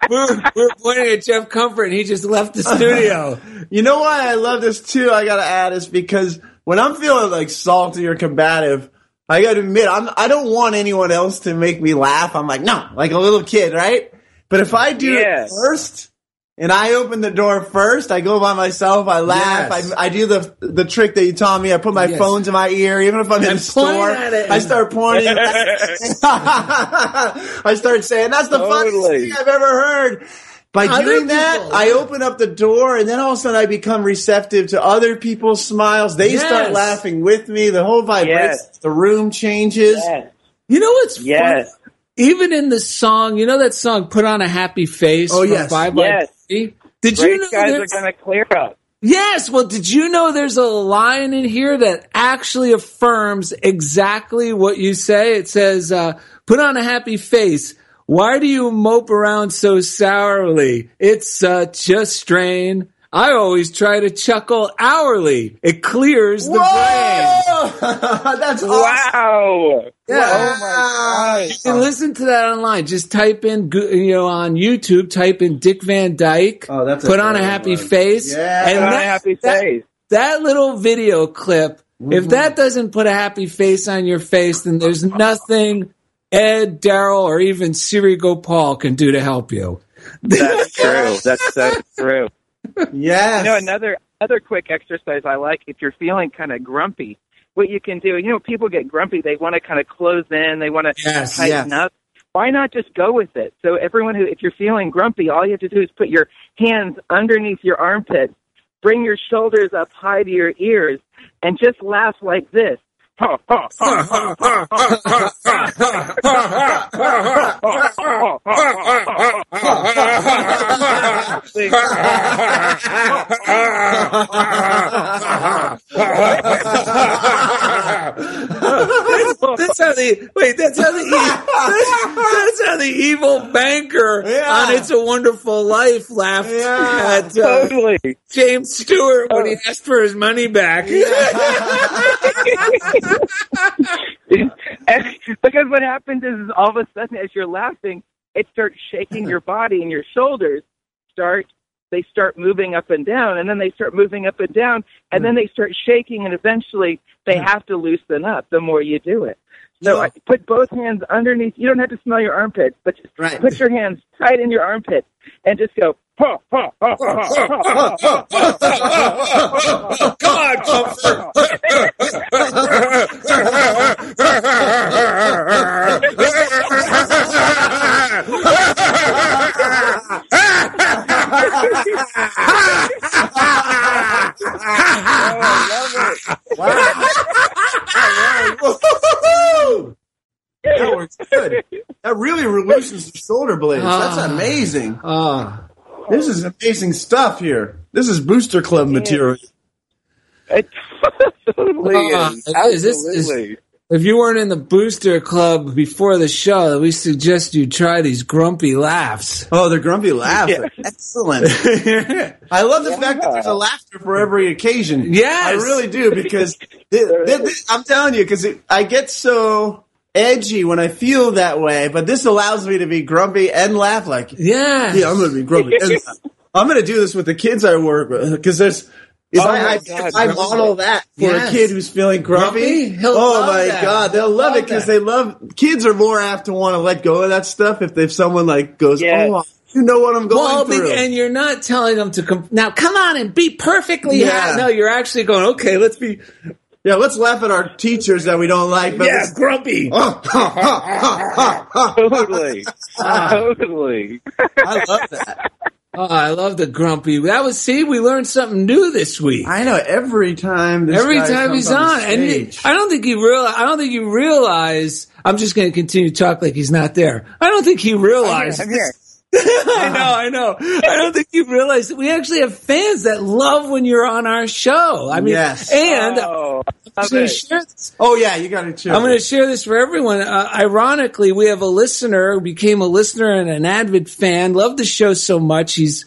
we're, we're pointing at Jeff Comfort, and he just left the studio. You know why I love this too? I gotta add is because when I'm feeling like salty or combative, I gotta admit I'm I don't want anyone else to make me laugh. I'm like no, like a little kid, right? But if I do Yes. it first and I open the door first, I go by myself, I laugh, Yes. I, I do the the trick that you taught me. I put my Yes. phone to my ear, even if I'm in And the store. I start pointing. I start saying that's the funniest thing I've ever heard. By Other doing that, people, I yeah. open up the door, and then all of a sudden I become receptive to other people's smiles. They Yes. start laughing with me. The whole vibe, Yes. the room changes. Yes. You know what's Yes. funny? Even in the song, you know that song "Put on a Happy Face" Oh, from yes. Bye Bye Yes. Baby? Did Great you know guys are going to clear up. Yes. Well, did you know there's a line in here that actually affirms exactly what you say? It says, uh, "Put on a happy face." Why do you mope around so sourly? It's such a strain. I always try to chuckle hourly. It clears the brain. Whoa! That's awesome. Wow. Yeah. Oh my You can listen to that online. Just type in, you know, on YouTube, type in Dick Van Dyke. Oh, that's a put on a happy one. face. Yeah. and Put on a that- happy that- face. That little video clip, Mm-hmm. if that doesn't put a happy face on your face, then there's nothing Ed, Daryl, or even Siri Gopal can do to help you. That's true. That's so true. Yes. You know, another other quick exercise I like if you're feeling kind of grumpy, what you can do, you know, people get grumpy, they want to kind of close in, they want to Yes, tighten yes. up. Why not just go with it? So everyone who, if you're feeling grumpy, all you have to do is put your hands underneath your armpits, bring your shoulders up high to your ears, and just laugh like this that's how the wait. That's how the that's, that's how the evil banker yeah. on "It's a Wonderful Life" laughed yeah. at uh, totally. James Stewart when he asked for his money back. Yeah. And- because what happens is, is all of a sudden as you're laughing it starts shaking your body and your shoulders start they start moving up and down and then they start moving up and down and then they start shaking and eventually they have to loosen up the more you do it so Yeah. I put both hands underneath you don't have to smell your armpits but just Right. put your hands tight in your armpits and just go God, comfort. oh, wow. that works good. That really releases the shoulder blades. That's ah. amazing. Uh, this is amazing stuff here. This is Booster Club material. It totally Ah, is. is this- is- If you weren't in the booster club before the show, we suggest you try these grumpy laughs. Oh, the grumpy laughs. Yeah. Excellent. I love the fact that there's a laughter for every occasion. Yes. I really do because th- th- th- I'm telling you because I get so edgy when I feel that way, but this allows me to be grumpy and laugh like, Yeah. yeah, I'm going to be grumpy. and. I'm going to do this with the kids I work with because there's. If Oh I, my I, God, if I model that for Yes. a kid who's feeling grumpy, Grumpy? Oh my that. god, they'll love, Love it because they love kids are more apt to want to let go of that stuff if they if someone like goes, Yes. oh, you know what I'm going Well, through. and you're not telling them to come now. Come on and be perfectly Yeah. happy. No, you're actually going. Okay, let's be. Yeah, let's laugh at our teachers that we don't like. But let's- grumpy. Oh, ha, ha, ha, ha, ha. Totally. Ah. totally. I love that. Oh, I love the grumpy. That was see, we learned something new this week. I know every time. This Every guy time comes he's on, on, the and. I don't think he real. I don't think you realize. I'm just going to continue to talk like he's not there. I don't think he realized. I'm here. I know, I know. I don't think you realize that we actually have fans that love when you're on our show. I mean, Yes. and Oh, I'm love going it. to share this. oh yeah, you got to chill. I'm going to share this for everyone. Uh, ironically, we have a listener who became a listener and an avid fan. Loved the show so much. He's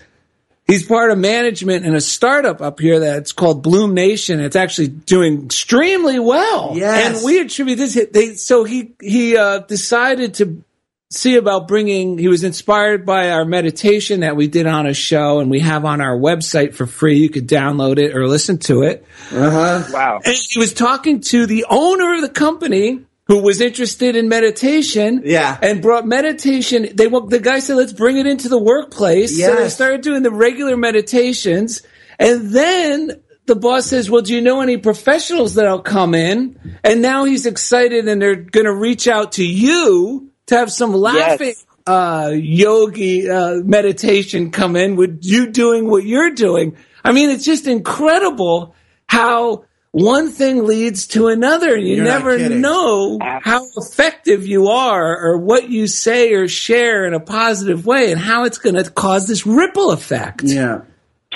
he's part of management in a startup up here that's called Bloom Nation. It's actually doing extremely well. Yes. and we attribute this. They so he he uh, decided to see about bringing. He was inspired by our meditation that we did on a show, and we have on our website for free. You could download it or listen to it. Uh-huh. Wow. And he was talking to the owner of the company who was interested in meditation. Yeah. And brought meditation. They wa- the guy said, let's bring it into the workplace. So they started doing the regular meditations. And then the boss says, well, do you know any professionals that'll come in? And now he's excited and they're going to reach out to you to have some laughing. Yes. Uh, yogi, uh, meditation come in with you doing what you're doing. I mean, it's just incredible how one thing leads to another. You You're never know how effective you are or what you say or share in a positive way and how it's going to cause this ripple effect. Yeah.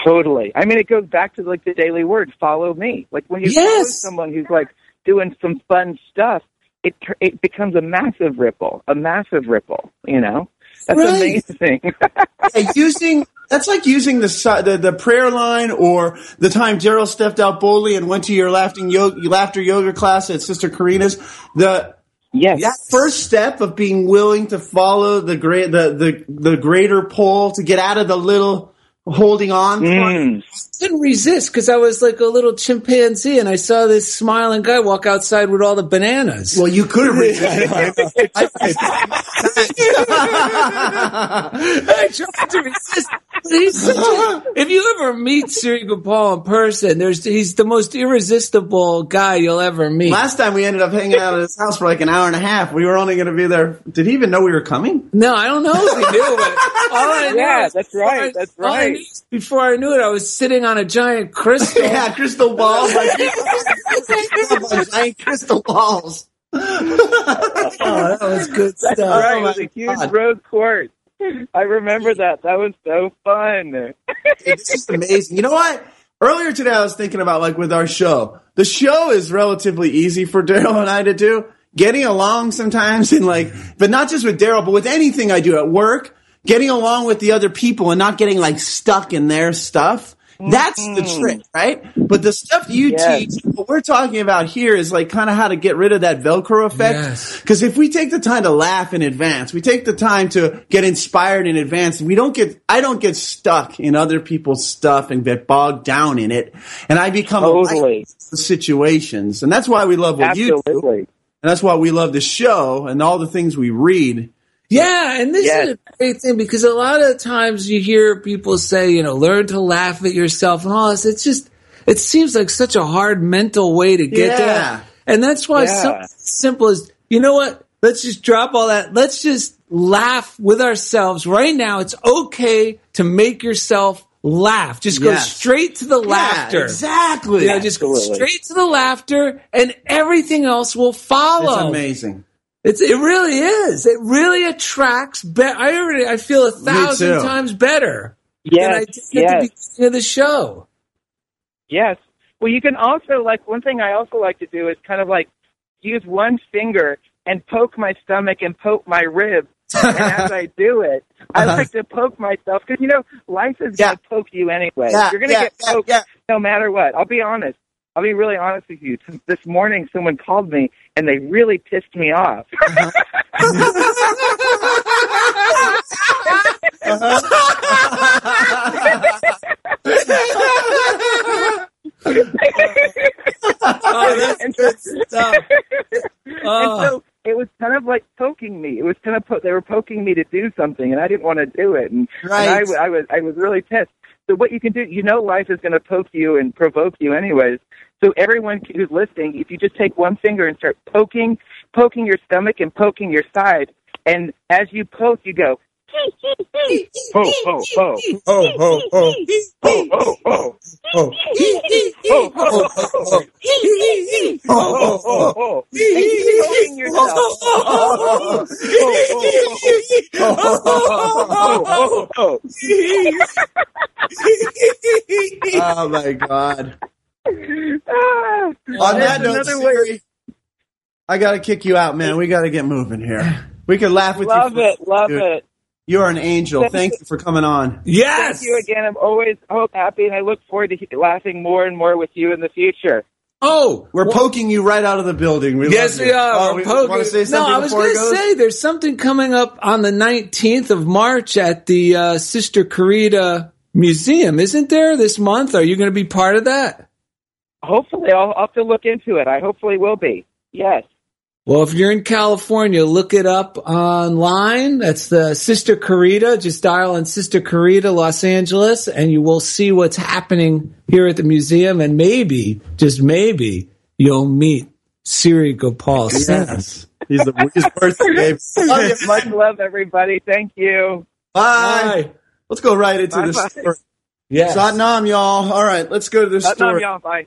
Totally. I mean, it goes back to like the daily word, follow me. Like when you follow Yes. someone who's like doing some fun stuff, it it becomes a massive ripple, a massive ripple. You know, that's Right. amazing. Yeah, using that's like using the, the the prayer line or the time Daryl stepped out boldly and went to your laughing yoga, laughter yoga class at Sister Karina's. The yes. that first step of being willing to follow the great the, the the greater pull to get out of the little holding on. Mm. couldn't resist because I was like a little chimpanzee and I saw this smiling guy walk outside with all the bananas. Well, you could have resisted. I tried to resist. But he's a, if you ever meet Siri Gopal in person, there's he's the most irresistible guy you'll ever meet. Last time we ended up hanging out at his house for like an hour and a half. We were only going to be there. Did he even know we were coming? No, I don't know if he knew, but all I knew Yeah, is that's right, I- that's all I right. knew Before I knew it, I was sitting on a giant crystal. Yeah, crystal balls. Like, giant crystal balls. Oh, that was good stuff. That's right. Oh It was a huge God. rose quartz. I remember that. That was so fun. It's just amazing. You know what? Earlier today, I was thinking about like with our show. The show is relatively easy for Daryl and I to do. Getting along sometimes and like, but not just with Daryl, but with anything I do at work, getting along with the other people and not getting like stuck in their stuff. That's the mm-hmm. trick, right? But the stuff you Yes. teach, what we're talking about here is like kind of how to get rid of that Velcro effect. Yes. Because if we take the time to laugh in advance, we take the time to get inspired in advance, we don't get, I don't get stuck in other people's stuff and get bogged down in it. And I become Totally. the situations. And that's why we love what you do. And that's why we love the show and all the things we read. Yeah, and this Yes. is a great thing because a lot of times you hear people say, you know, learn to laugh at yourself and all this. It's just, it seems like such a hard mental way to get Yeah. there. And that's why Yeah. something simple as, you know what? Let's just drop all that. Let's just laugh with ourselves right now. It's okay to make yourself laugh. Just go straight to the laughter. Exactly. Yeah, just go straight to the laughter and everything else will follow. It's amazing. It's it really is. It really attracts. Be- I already I feel a thousand times better Yes, than I did at yes. the beginning of the show. Yes. Well, you can also like one thing I also like to do is kind of like use one finger and poke my stomach and poke my ribs. and as I do it, I uh-huh. like to poke myself because you know life is Yeah. going to poke you anyway. Yeah, You're going to yeah, get yeah, poked yeah. no matter what. I'll be honest. I'll be really honest with you. This morning, someone called me and they really pissed me off. Oh, that's good stuff. and Oh, so it was kind of like poking me. It was kind of po- they were poking me to do something, and I didn't want to do it, and, and I, Right. I was I was really pissed. So what you can do, you know, life is going to poke you and provoke you anyways. So everyone who's listening, if you just take one finger and start poking, poking your stomach and poking your side, and as you poke, you go. Ho ho ho Oh, ho ho ho ho ho ho ho my god. Ah, On that note. Siri, I gotta kick you out, man. We gotta get moving here. We could laugh with Love you. it, love it. You are an angel. Thank you for coming on. yes. Thank you again. I'm always hope happy, and I look forward to laughing more and more with you in the future. Oh, We're well, poking you right out of the building. We Yes, love we are. Oh, We're poking- want to say something no, I was before it going to say there's something coming up on the 19th of March at the uh, Sister Corita Museum, isn't there? This month, are you going to be part of that? Hopefully, I'll, I'll have to look into it. I hopefully will be. Yes. Well, if you're in California, look it up online. That's the Sister Corita. Just dial in Sister Corita, Los Angeles, and you will see what's happening here at the museum. And maybe, just maybe, you'll meet Siri Gopal Singh. Yes. He's the his birthday. Love. Much love, everybody. Thank you. Bye. Bye. Let's go right into the Bye-bye. story. Yes. Satnam, y'all. All right, let's go to the Satnam, story. y'all. Bye.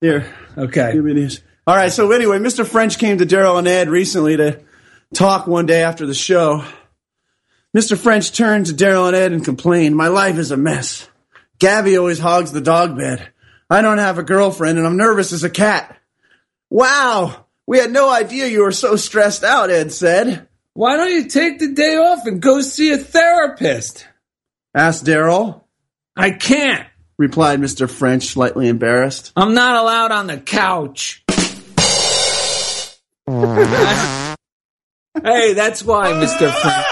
Here. Okay. Give me these. All right. So anyway, Mr. French came to Daryl and Ed recently to talk one day after the show. Mr. French turned to Daryl and Ed and complained, "My life is a mess. Gabby always hogs the dog bed. I don't have a girlfriend, and I'm nervous as a cat." Wow. We had no idea you were so stressed out. Ed said. Why don't you take the day off and go see a therapist? Asked Daryl. I can't. Replied Mr. French, slightly embarrassed. I'm not allowed on the couch hey, that's why, Mr. Frank.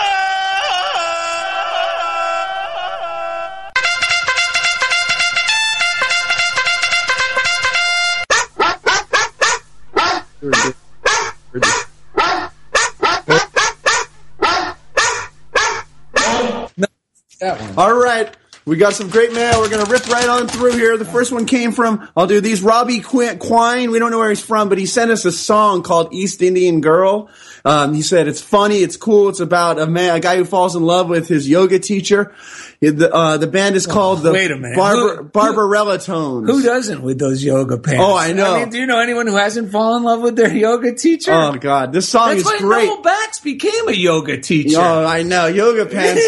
All right. We got some great mail. We're going to rip right on through here. The first one came from, I'll do these, Robbie Qu- Quine. We don't know where he's from, but he sent us a song called East Indian Girl. Um, he said it's funny, it's cool, it's about a man, a guy who falls in love with his yoga teacher. The, uh, the band is called the wait a minute. Barbar- Who- Barbarella Tones. Who doesn't with those yoga pants? Oh, I know. mean, do you know anyone who hasn't fallen in love with their yoga teacher? Oh God, this song That's is why great. Noel Bax became a yoga teacher. Oh, I know. Yoga pants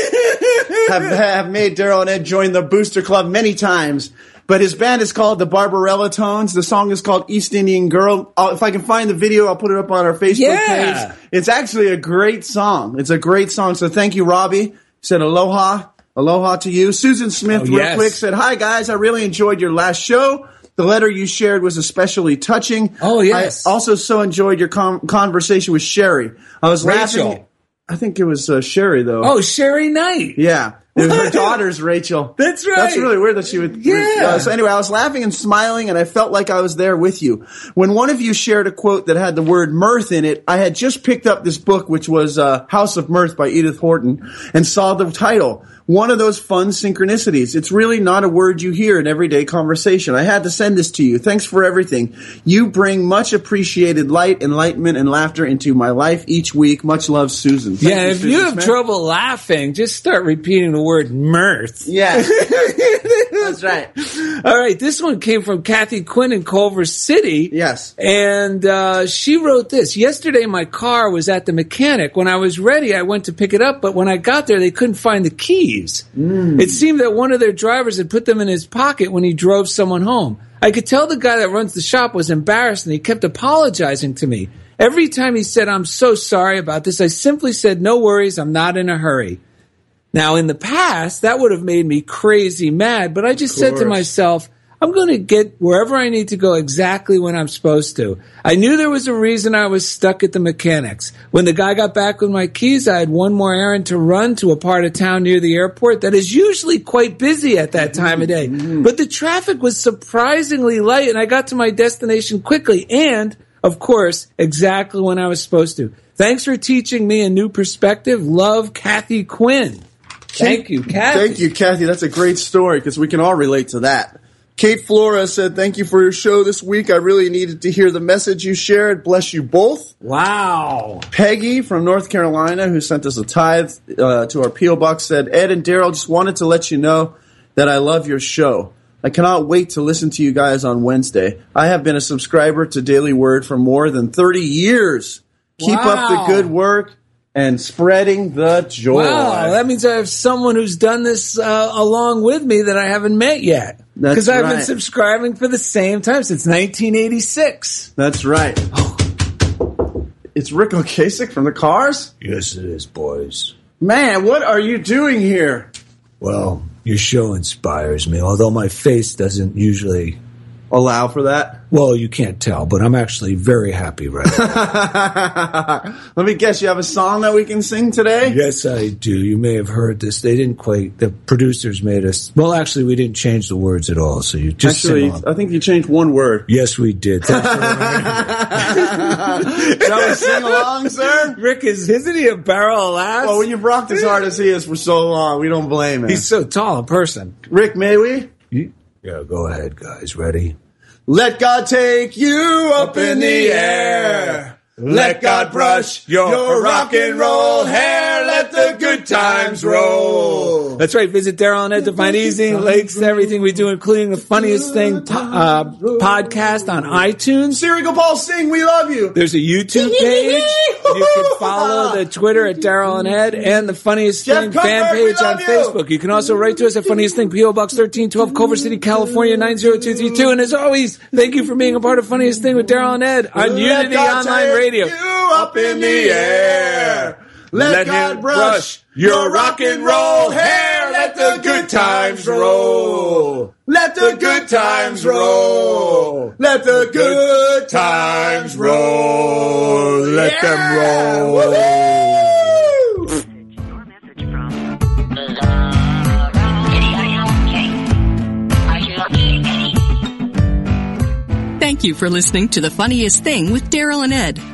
have, have made Daryl and Ed join the Booster Club many times. But his band is called the Barbarella Tones. The song is called East Indian Girl. I'll, if I can find the video, I'll put it up on our Facebook Yeah. page. It's actually a great song. It's a great song. So thank you, Robbie. Said aloha. Aloha to you. Susan Smith, Oh, real yes. quick, said, Hi guys, I really enjoyed your last show. The letter you shared was especially touching. Oh, yes. I also so enjoyed your com- conversation with Sherry. I was Rachel. laughing. I think it was uh, Sherry though. Oh, Sherry Knight. Yeah. It was her daughter's Rachel. That's right. That's really weird that she would. Yeah. Uh, so anyway, I was laughing and smiling, and I felt like I was there with you. When one of you shared a quote that had the word mirth in it, I had just picked up this book, which was uh, House of Mirth by Edith Wharton, and saw the title. One of those fun synchronicities. It's really not a word you hear in everyday conversation. I had to send this to you. Thanks for everything. You bring much appreciated light, enlightenment, and laughter into my life each week. Much love, Susan. Thank Yeah, if Susan you have Smith. trouble laughing, just start repeating the word mirth. Yeah. That's right. All right, this one came from Kathy Quinn in Culver City. Yes. And uh, she wrote this Yesterday, my car was at the mechanic. When I was ready, I went to pick it up, but when I got there, they couldn't find the keys. Mm. It seemed that one of their drivers had put them in his pocket when he drove someone home. I could tell the guy that runs the shop was embarrassed and he kept apologizing to me. Every time he said, I'm so sorry about this, I simply said, No worries, I'm not in a hurry. Now, in the past, that would have made me crazy mad, but I just said to myself, I'm going to get wherever I need to go exactly when I'm supposed to. I knew there was a reason I was stuck at the mechanics. When the guy got back with my keys, I had one more errand to run to a part of town near the airport that is usually quite busy at that time of day. Mm-hmm. But the traffic was surprisingly light and I got to my destination quickly and, of course, exactly when I was supposed to. Thanks for teaching me a new perspective. Love, Kathy Quinn. Thank you, Kathy. Thank you, Kathy. That's a great story because we can all relate to that. Kate Flora said, Thank you for your show this week. I really needed to hear the message you shared. Bless you both. Wow. Peggy from North Carolina, who sent us a tithe uh, to our P.O. Box, said, Ed and Daryl, just wanted to let you know that I love your show. I cannot wait to listen to you guys on Wednesday. I have been a subscriber to Daily Word for more than 30 years. Keep up the good work and spreading the joy. Wow, that means I have someone who's done this uh, along with me that I haven't met yet. Because I've been subscribing for the same time since 1986. That's right. It's Ric Ocasek from the Cars? Yes, it is, boys. Man, what are you doing here? Well, your show inspires me, although my face doesn't usually. Allow for that? Well, you can't tell, but I'm actually very happy right now. Let me guess, you have a song that we can sing today? yes, I do. You may have heard this. They didn't quite. The producers made us. Well, actually, we didn't change the words at all. So you just Actually. I think you changed one word. Yes, we did. Shall we sing along, sir? Rick is isn't he a barrel of laughs? Well, when you've rocked as hard as he is for so long, we don't blame him. He's so tall in person. Rick, may we? Yeah, go ahead, guys. Ready? Let God take you up in the air. Let God brush your rock and roll hair. Let the good times roll. That's right. Visit Daryl and Ed to find easy links to everything we do, including the funniest thing uh, podcast on iTunes. Siri Gopal Singh, we love you. There's a YouTube page. You can follow the Twitter at Daryl and Ed and the funniest Jeff thing Cumberg, fan page on you. Facebook. You can also write to us at funniest thing PO Box 1312 Culver City, California 90232. And as always, thank you for being a part of funniest thing with Daryl and Ed on Let Unity God Online take Radio. You up in the air. Let, Let God him brush brush your rock and roll hair. Let the good times roll. Let the good times roll. Let the good times roll. Let them roll. Thank Thank you for listening to The Funniest Thing with Daryl and Ed.